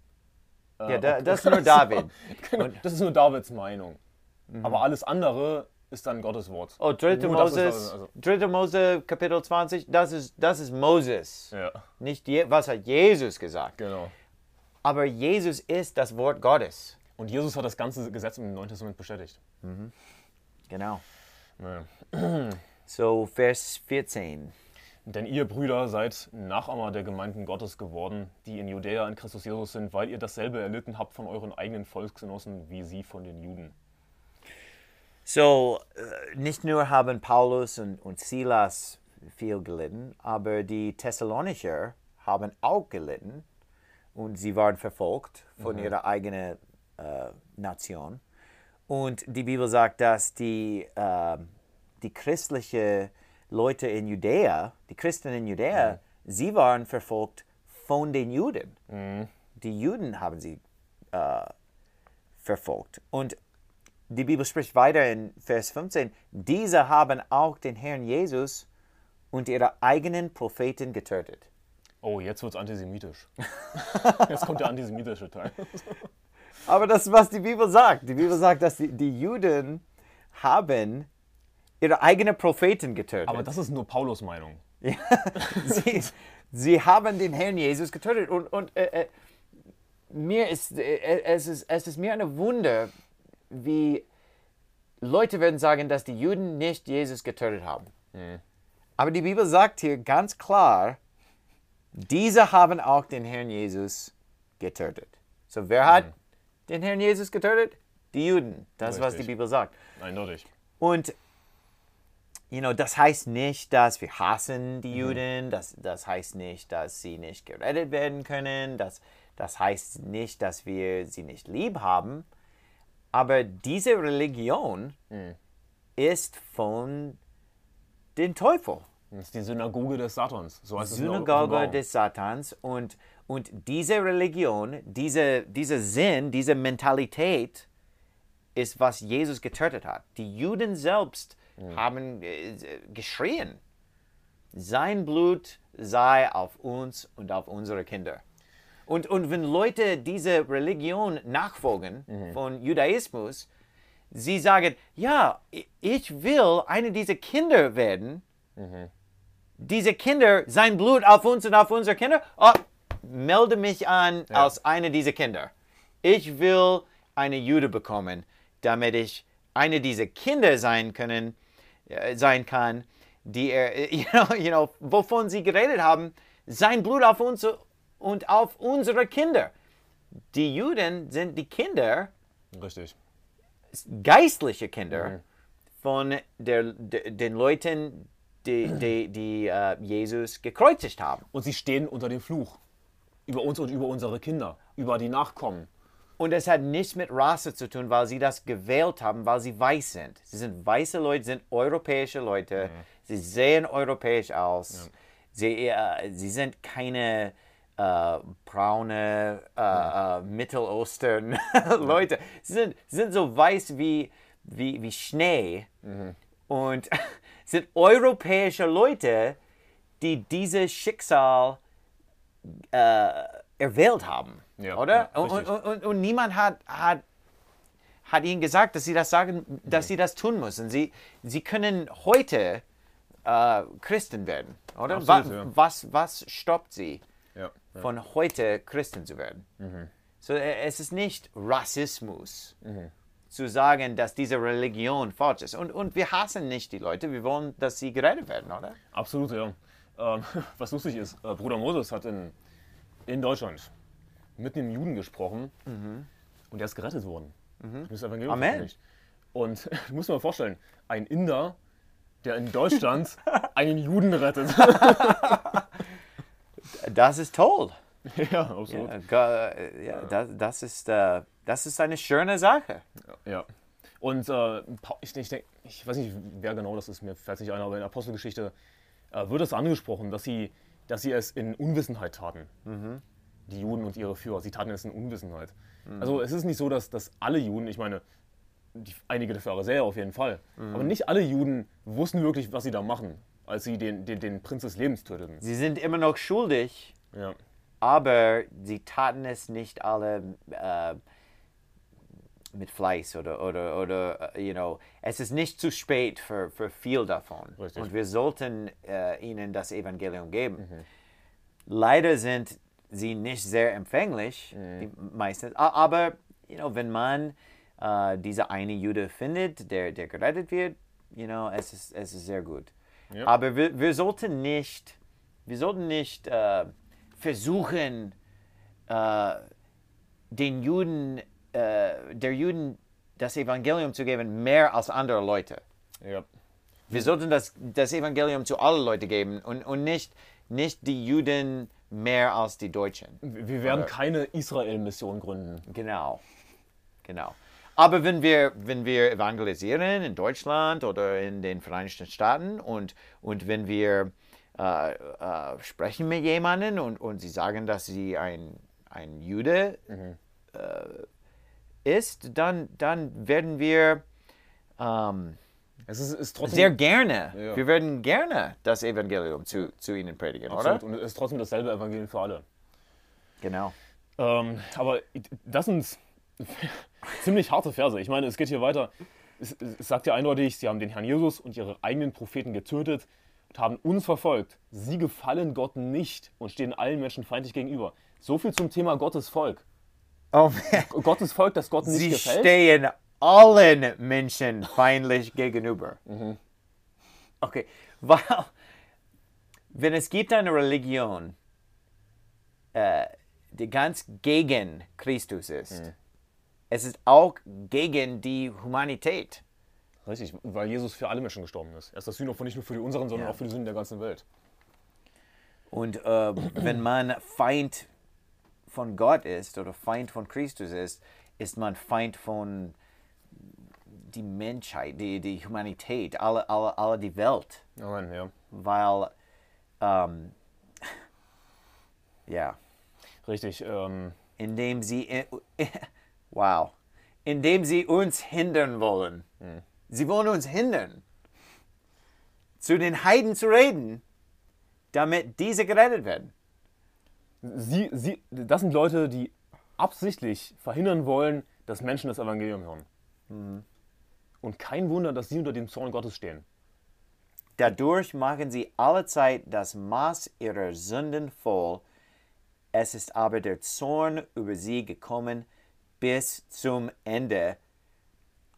Ja, da, das ist nur David. Genau, das ist nur Davids Meinung. Aber alles andere ist dann Gottes Wort. Oh, 3. Nur das ist Moses, also- 3. Mose, Kapitel 20, das ist, das ist Moses. Ja, Nicht Je was hat Jesus gesagt. genau. Aber Jesus ist das Wort Gottes. Und Jesus hat das ganze Gesetz im Neuen Testament bestätigt. Genau. Ja. So, Vers 14. Denn ihr Brüder seid Nachahmer der Gemeinden Gottes geworden, die in Judäa in Christus Jesus sind, weil ihr dasselbe erlitten habt von euren eigenen Volksgenossen wie sie von den Juden. So, äh, nicht nur haben Paulus und, und Silas viel gelitten, aber die Thessalonicher haben auch gelitten und sie waren verfolgt von ihrer eigenen äh, Nation. Und die Bibel sagt, dass die, äh, die christlichen Leute in Judäa, die Christen in Judäa, sie waren verfolgt von den Juden. Die Juden haben sie äh, verfolgt. Und die Bibel spricht weiter in Vers 15, diese haben auch den Herrn Jesus und ihre eigenen Propheten getötet. Oh, jetzt wird's antisemitisch. jetzt kommt der antisemitische Teil. Aber das ist, was die Bibel sagt. Die Bibel sagt, dass die, die Juden haben ihre eigenen Propheten getötet. Aber das ist nur Paulus Meinung. Ja, sie, sie haben den Herrn Jesus getötet. Und, und äh, äh, mir ist, äh, es, ist, es ist mir eine Wunder, wie Leute werden sagen, dass die Juden nicht Jesus getötet haben. Aber die Bibel sagt hier ganz klar, diese haben auch den Herrn Jesus getötet. So, wer hat den Herrn Jesus getötet? Die Juden. Das ist, was die. Bibel sagt. Eindeutig. Und you know, das heißt nicht, dass wir hassen die Juden, das, das heißt nicht, dass sie nicht gerettet werden können, das, das heißt nicht, dass wir sie nicht lieb haben, aber diese Religion ist von dem Teufel. Das ist die Synagoge des Satans. So heißt Synagoge des Satans und, und diese Religion, diese, dieser Sinn, diese Mentalität ist, was Jesus getötet hat. Die Juden selbst haben äh, geschrien, sein Blut sei auf uns und auf unsere Kinder. Und, und wenn Leute diese Religion nachfolgen von Judaismus, sie sagen, ja, ich will eine dieser Kinder werden, diese Kinder, sein Blut auf uns und auf unsere Kinder, oh, melde mich an als eine dieser Kinder. Ich will eine Jude bekommen, damit ich eine dieser Kinder sein können, äh, sein kann, die er, you know, you know, wovon sie geredet haben, sein Blut auf uns und auf unsere Kinder. Die Juden sind die Kinder, Richtig. geistliche Kinder von der, de, den Leuten, die, die, die äh, Jesus gekreuzigt haben. Und sie stehen unter dem Fluch. Über uns und über unsere Kinder. Über die Nachkommen. Und es hat nichts mit Rasse zu tun, weil sie das gewählt haben, weil sie weiß sind. Sie sind weiße Leute, sind europäische Leute. Sie sehen europäisch aus. Sie, äh, sie sind keine äh, braune äh, äh, Mittelostern Leute. Sie sind, sind so weiß wie, wie, wie Schnee. Und sind europäische Leute, die dieses Schicksal äh, erwählt haben. Ja, oder? ja, und, und, und, und niemand hat, hat, hat ihnen gesagt, dass sie das sagen, dass sie das tun müssen. Sie, sie können heute äh, Christen werden, oder? Absolut, Wa- ja. was, was stoppt sie, Ja. von heute Christen zu werden? So, äh, es ist nicht Rassismus zu sagen, dass diese Religion falsch ist. Und, und wir hassen nicht die Leute, wir wollen, dass sie gerettet werden, oder? Absolut, ja. Ähm, was lustig ist, äh, Bruder Moses hat in, in Deutschland mit einem Juden gesprochen und der ist gerettet worden. Mhm. Das Evangelium Amen. Und du musst dir mal vorstellen, ein Inder, der in Deutschland einen Juden rettet. Das ist toll. ja, absolut. Ja, äh, ja, das, das, ist, äh, das ist eine schöne Sache. Ja. Und äh, ich, ich, denk, ich weiß nicht, wer genau das ist, mir fällt nicht ein, aber in der Apostelgeschichte äh, wird es angesprochen, dass sie, dass sie es in Unwissenheit taten. Die Juden und ihre Führer. Sie taten es in Unwissenheit. Also es ist nicht so, dass, dass alle Juden, ich meine, die, einige der Pharisäer auf jeden Fall, aber nicht alle Juden wussten wirklich, was sie da machen, als sie den, den, den Prinz des Lebens töteten. Sie sind immer noch schuldig, Ja. aber sie taten es nicht alle äh, mit Fleiß oder, oder, oder äh, you know, es ist nicht zu spät für, für viel davon. Richtig. Und wir sollten äh, ihnen das Evangelium geben. Leider sind sie nicht sehr empfänglich, die meisten. A- Aber you know, wenn man äh, diese eine Jude findet, der, der gerettet wird, you know, es, ist, es ist sehr gut. Ja. Aber wir, wir sollten nicht, wir sollten nicht äh, versuchen, äh, den Juden, äh, der Juden das Evangelium zu geben, mehr als andere Leute. ja. Wir sollten das, das Evangelium zu allen Leuten geben und, und nicht, nicht die Juden mehr als die Deutschen. Wir werden keine Israel-Mission gründen. Genau. Genau. Aber wenn wir, wenn wir evangelisieren in Deutschland oder in den Vereinigten Staaten und, und wenn wir äh, äh, sprechen mit jemandem und, und sie sagen, dass sie ein, ein Jude äh, ist, dann, dann werden wir ähm, Es ist, ist trotzdem. sehr gerne, Ja. wir werden gerne das Evangelium zu, zu ihnen predigen, absolut. oder? Und es ist trotzdem dasselbe Evangelium für alle. Genau. Ähm, aber das sind ziemlich harte Verse. Ich meine, es geht hier weiter. Es, es sagt ja eindeutig, sie haben den Herrn Jesus und ihre eigenen Propheten getötet und haben uns verfolgt. Sie gefallen Gott nicht und stehen allen Menschen feindlich gegenüber. So viel zum Thema Gottes Volk. Oh, Gottes Volk, das Gott nicht sie gefällt. stehen allen Menschen feindlich gegenüber. Okay, weil wenn es gibt eine Religion, äh, die ganz gegen Christus ist, es ist auch gegen die Humanität. Richtig, weil Jesus für alle Menschen gestorben ist. Er ist das Sühnopfer nicht nur für die unseren, sondern Ja. auch für die Sünden der ganzen Welt. Und äh, wenn man Feind von Gott ist oder Feind von Christus ist, ist man Feind von die Menschheit, die, die Humanität, alle, alle, alle die Welt. Amen, ja. Weil, ähm, ja, Richtig. Ähm, indem sie, wow, indem sie uns hindern wollen. Sie wollen uns hindern, zu den Heiden zu reden, damit diese gerettet werden. sie, sie, das sind Leute, die absichtlich verhindern wollen, dass Menschen das Evangelium hören. Und kein Wunder, dass sie unter dem Zorn Gottes stehen. Dadurch machen sie allezeit das Maß ihrer Sünden voll. Es ist aber der Zorn über sie gekommen bis zum Ende.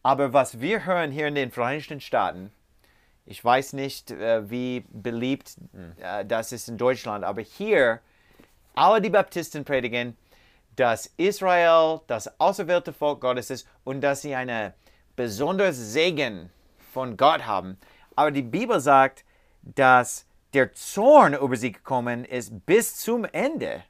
Aber was wir hören hier in den Vereinigten Staaten, ich weiß nicht, äh, wie beliebt äh, das ist in Deutschland, aber hier, alle die Baptisten predigen, dass Israel das auserwählte Volk Gottes ist und dass sie eine besonders Segen von Gott haben. Aber die Bibel sagt, dass der Zorn über sie gekommen ist bis zum Ende.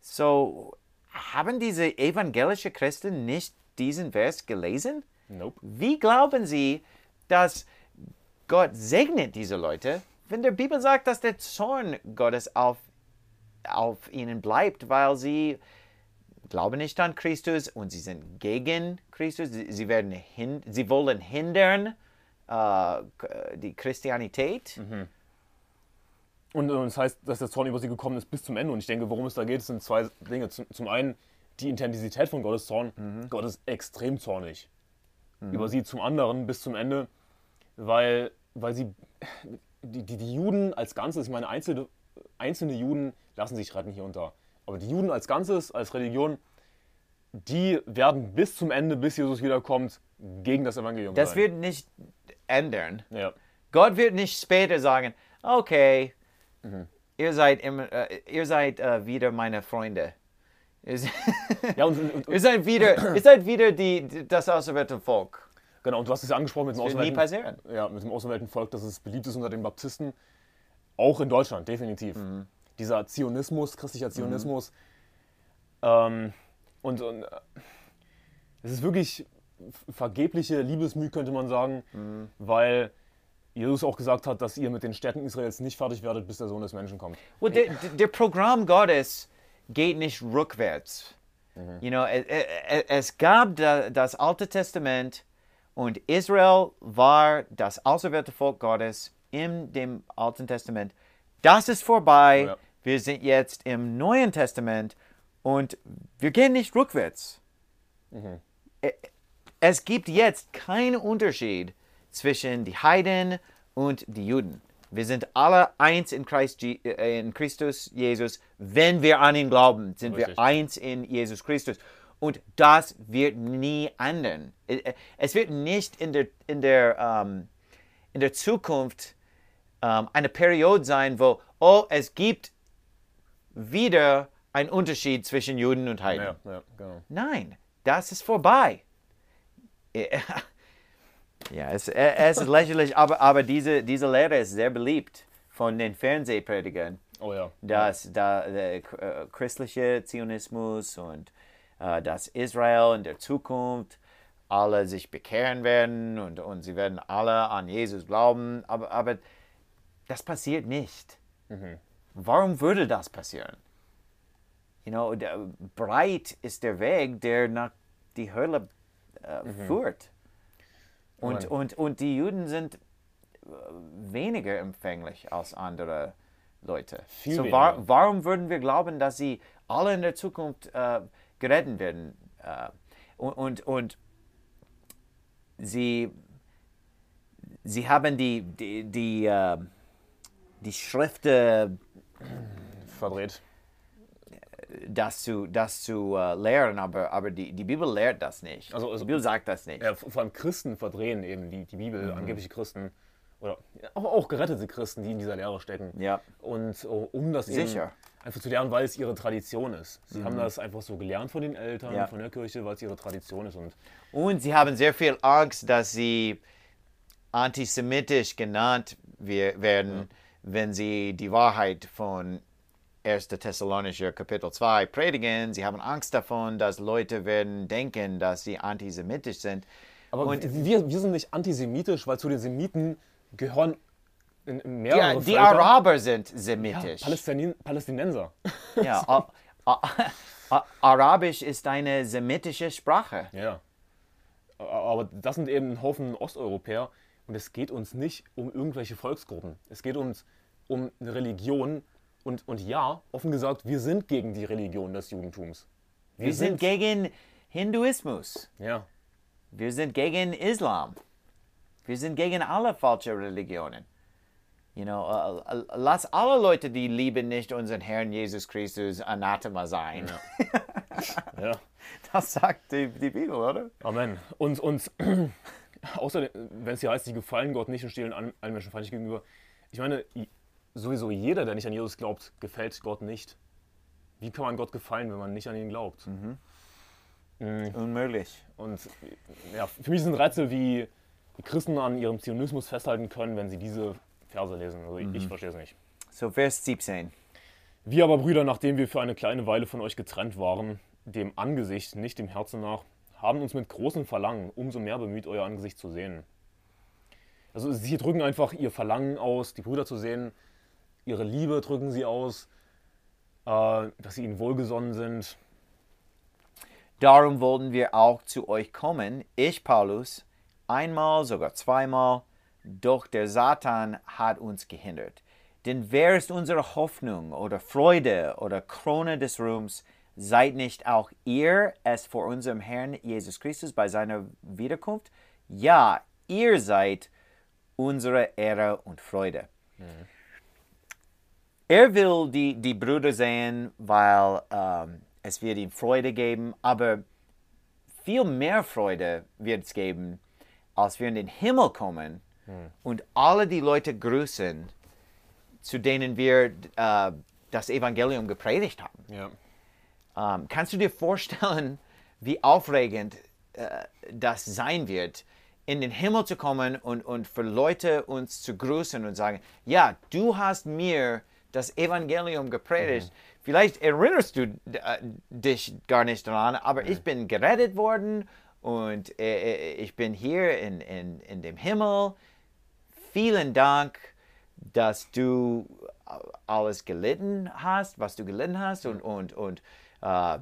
So, haben diese evangelische Christen nicht diesen Vers gelesen? Nope. Wie glauben sie, dass Gott segnet diese Leute, wenn der Bibel sagt, dass der Zorn Gottes auf, auf ihnen bleibt, weil sie glauben nicht an Christus und sie sind gegen Christus. Sie, werden hin, sie wollen hindern äh, die Christianität. Und das heißt, dass der Zorn über sie gekommen ist bis zum Ende. Und ich denke, worum es da geht, sind zwei Dinge. Zum, zum einen die Intensität von Gottes Zorn. Gott ist extrem zornig über sie. Zum anderen bis zum Ende, weil, weil sie, die, die, die Juden als Ganzes, ich meine, einzelne, einzelne Juden lassen sich retten hier und da. Aber die Juden als Ganzes, als Religion, die werden bis zum Ende, bis Jesus wiederkommt, gegen das Evangelium Das sein. wird nicht ändern. ja. Gott wird nicht später sagen, okay, ihr seid, immer, äh, ihr seid äh, wieder meine Freunde. Ihr, Ja, und, und, ihr seid wieder, ihr seid wieder die, die- das auserwählte Volk. Genau, und du hast es ja angesprochen mit dem, auserwählten, ja, mit dem auserwählten Volk, dass es beliebt ist unter den Baptisten. Auch in Deutschland, definitiv. Mhm. Dieser Zionismus, christlicher Zionismus. Ähm, und und äh, es ist wirklich vergebliche Liebesmüh, könnte man sagen, Mhm. weil Jesus auch gesagt hat, dass ihr mit den Städten Israels nicht fertig werdet, bis der Sohn des Menschen kommt. Well, der, der- Programm Gottes geht nicht rückwärts. You know, es, gab da, das Alte Testament und Israel war das auserwählte Volk Gottes in dem Alten Testament. Das ist vorbei. Ja. Wir sind jetzt im Neuen Testament und wir gehen nicht rückwärts. Ä- Es gibt jetzt keinen Unterschied zwischen die Heiden und die Juden. Wir sind alle eins in, Christ, äh, in Christus Jesus. Wenn wir an ihn glauben, sind Richtig. wir eins in Jesus Christus. Und das wird nie ändern. Ä- Es wird nicht in der, in der, ähm, in der Zukunft ähm, eine Periode sein, wo, oh, es gibt wieder einen Unterschied zwischen Juden und Heiden. Ja, ja, genau. Nein, das ist vorbei. Ja, es, äh, es ist lächerlich, aber, aber diese, diese Lehre ist sehr beliebt von den Fernsehpredigern, Oh ja. dass da, der äh, christliche Zionismus und äh, dass Israel in der Zukunft alle sich bekehren werden und, und sie werden alle an Jesus glauben, aber, aber das passiert nicht. Warum würde das passieren? You know, breit ist der Weg, der nach die Hölle äh, führt. Und, und, und die Juden sind äh, weniger empfänglich als andere Leute. Viel so wa warum würden wir glauben, dass sie alle in der Zukunft äh, gerettet werden? Äh, und, und, und sie, sie haben die, die, die, äh, die Schriften Verdreht. Das zu, das zu äh, lehren, aber, aber die, die Bibel lehrt das nicht. Also- also- die Bibel sagt das nicht. Ja, vor allem Christen verdrehen eben die, die Bibel, Mhm. angebliche Christen. Oder auch, auch gerettete Christen, die in dieser Lehre stecken. Ja. Und oh, um das Sicher. einfach zu lernen, weil es ihre Tradition ist. Sie haben das einfach so gelernt von den Eltern, Ja. von der Kirche, weil es ihre Tradition ist. Und Und sie haben sehr viel Angst, dass sie antisemitisch genannt werden, wenn sie die Wahrheit von 1. Thessalonischer Kapitel 2 predigen. Sie haben Angst davon, dass Leute werden denken, dass sie antisemitisch sind. aber Und- wir, wir sind nicht antisemitisch, weil zu den Semiten gehören mehrere Ja, die Völker. Araber sind Ja, semitisch. Palästin Palästinenser. Ja, Arabisch ist eine semitische Sprache. Ja. Aber das sind eben ein Haufen Osteuropäer und es geht uns nicht um irgendwelche Volksgruppen. Es geht uns um eine Religion und, und ja, offen gesagt, wir sind gegen die Religion des Judentums. Wir sind gegen Hinduismus. Ja, Wir sind gegen Islam. Wir sind gegen alle falsche Religionen. You know, äh, äh, lass alle Leute, die lieben nicht unseren Herrn Jesus Christus, Anathema sein. ja. Das sagt die, die Bibel, oder? Amen. Und, und außerdem, wenn es hier heißt, sie gefallen Gott nicht und stehlen allen Menschen feindlich gegenüber, ich meine, sowieso jeder, der nicht an Jesus glaubt, gefällt Gott nicht. Wie kann man Gott gefallen, wenn man nicht an ihn glaubt? Unmöglich. Und ja, für mich sind Rätsel, wie die Christen an ihrem Zionismus festhalten können, wenn sie diese Verse lesen. Also ich, ich verstehe es nicht. So, Vers 17. Wir aber, Brüder, nachdem wir für eine kleine Weile von euch getrennt waren, dem Angesicht, nicht dem Herzen nach, haben uns mit großem Verlangen umso mehr bemüht, euer Angesicht zu sehen. Also sie drücken einfach ihr Verlangen aus, die Brüder zu sehen, ihre Liebe drücken sie aus, äh, dass sie ihnen wohlgesonnen sind. Darum wollten wir auch zu euch kommen, ich, Paulus, einmal, sogar zweimal, doch der Satan hat uns gehindert. Denn wer ist unsere Hoffnung oder Freude oder Krone des Ruhms? Seid nicht auch ihr es vor unserem Herrn Jesus Christus bei seiner Wiederkunft? Ja, ihr seid unsere Ehre und Freude. Er will die, die Brüder sehen, weil ähm, es wird ihm Freude geben, aber viel mehr Freude wird es geben, als wir in den Himmel kommen und alle die Leute grüßen, zu denen wir äh, das Evangelium gepredigt haben. Ja. Ähm, kannst du dir vorstellen, wie aufregend äh, das sein wird, in den Himmel zu kommen und, und für Leute uns zu grüßen und sagen, ja, du hast mir das Evangelium gepredigt. Vielleicht erinnerst du äh, dich gar nicht daran, aber ich bin gerettet worden und äh, äh, ich bin hier in, in, in dem Himmel. Vielen Dank, dass du alles gelitten hast, was du gelitten hast und, und, und äh,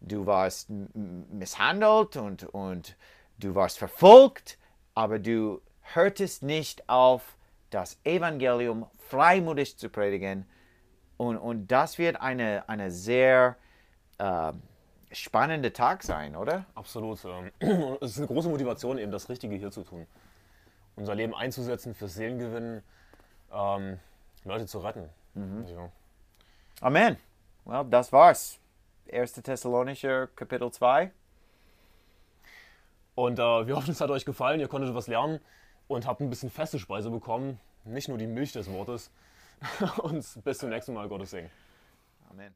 du warst misshandelt und, und du warst verfolgt, aber du hörtest nicht auf, das Evangelium freimütig zu predigen. Und, und das wird eine, eine sehr äh, spannende Tag sein, oder? Absolut. ähm, Es ist eine große Motivation, eben das Richtige hier zu tun. Unser Leben einzusetzen fürs Seelengewinn, ähm, Leute zu retten. Ja. Amen. Well, das war's. 1. Thessalonicher Kapitel 2. Und äh, wir hoffen, es hat euch gefallen. Ihr konntet was lernen und habt ein bisschen feste Speise bekommen. Nicht nur die Milch des Wortes. und bis zum nächsten Mal. Gottes Segen. Amen.